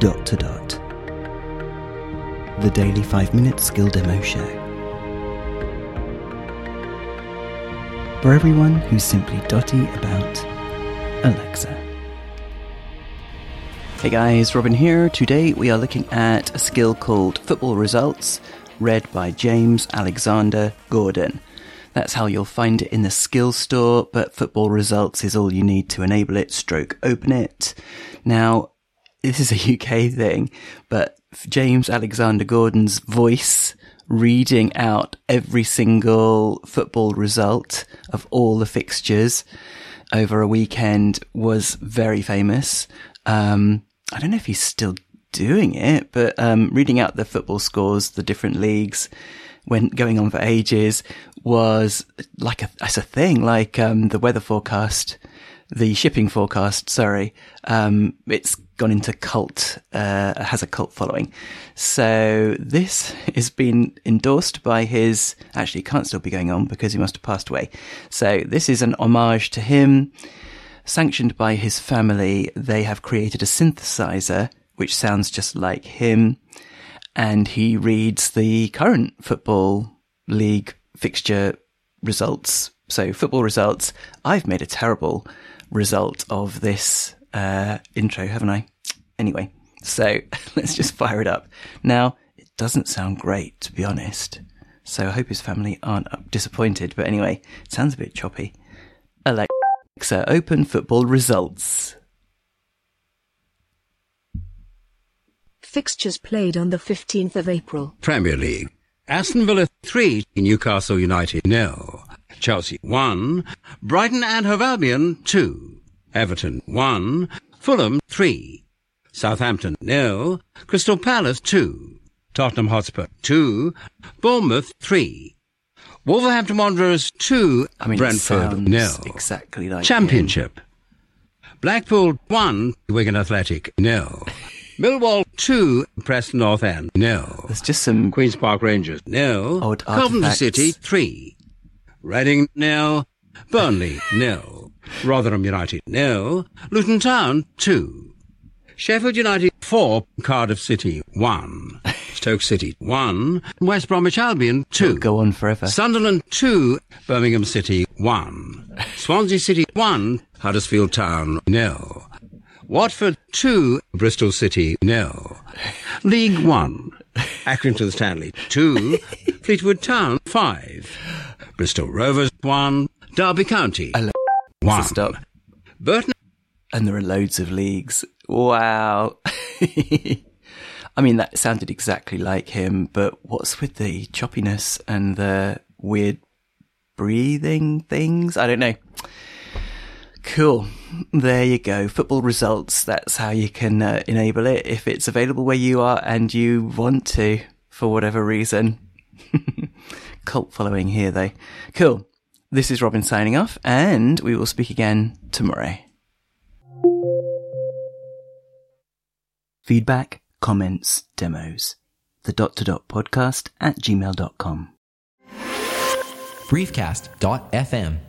Dot to Dot. The daily 5 minute skill demo show. For everyone who's simply dotty about Alexa. Hey guys, Robin here. Today we are looking at a skill called Football Results, read by James Alexander Gordon. That's how you'll find it in the skill store, but football results is all you need to enable it, stroke open it. Now, this is a UK thing, but James Alexander Gordon's voice reading out every single football result of all the fixtures over a weekend was very famous. Um, I don't know if he's still doing it, but um, reading out the football scores, the different leagues, when going on for ages was like a as a thing, like um, the weather forecast, the shipping forecast. Sorry, um, it's gone into cult, uh, has a cult following. So this has been endorsed by his. Actually, can't still be going on because he must have passed away. So this is an homage to him. Sanctioned by his family, they have created a synthesizer which sounds just like him and he reads the current football league fixture results. So football results. I've made a terrible result of this uh, intro, haven't I? Anyway, so let's just fire it up. Now, it doesn't sound great, to be honest. So I hope his family aren't disappointed. But anyway, it sounds a bit choppy. Alexa, open football results. Fixtures played on the 15th of April. Premier League. Aston Villa 3, Newcastle United nil. Chelsea 1, Brighton and Hove Albion 2, Everton 1, Fulham 3, Southampton nil, Crystal Palace 2, Tottenham Hotspur 2, Bournemouth 3, Wolverhampton Wanderers 2, I mean, Brentford nil. Exactly like Championship. Blackpool 1, Wigan Athletic nil. Millwall 2, Preston North End nil. There's just some Queen's Park Rangers nil. Coventry. City 3. Reading nil. Burnley nil. Rotherham United nil. Luton Town 2. Sheffield United 4. Cardiff City 1. Stoke City 1. West Bromwich Albion 2. go on forever. Sunderland 2. Birmingham City 1. Swansea City 1. Huddersfield Town nil. Watford 2, Bristol City nil. League 1, Accrington Stanley 2, Fleetwood Town 5, Bristol Rovers 1, Derby County Alexa, 1, stop. Burton And there are loads of leagues. Wow. I mean, that sounded exactly like him, but what's with the choppiness and the weird breathing things? I don't know. Cool. There you go. Football results. That's how you can uh, enable it if it's available where you are and you want to for whatever reason. Cult following here though. Cool. This is Robin signing off and we will speak again tomorrow. Feedback, comments, demos. The dot to dot podcast at gmail.com. briefcast.fm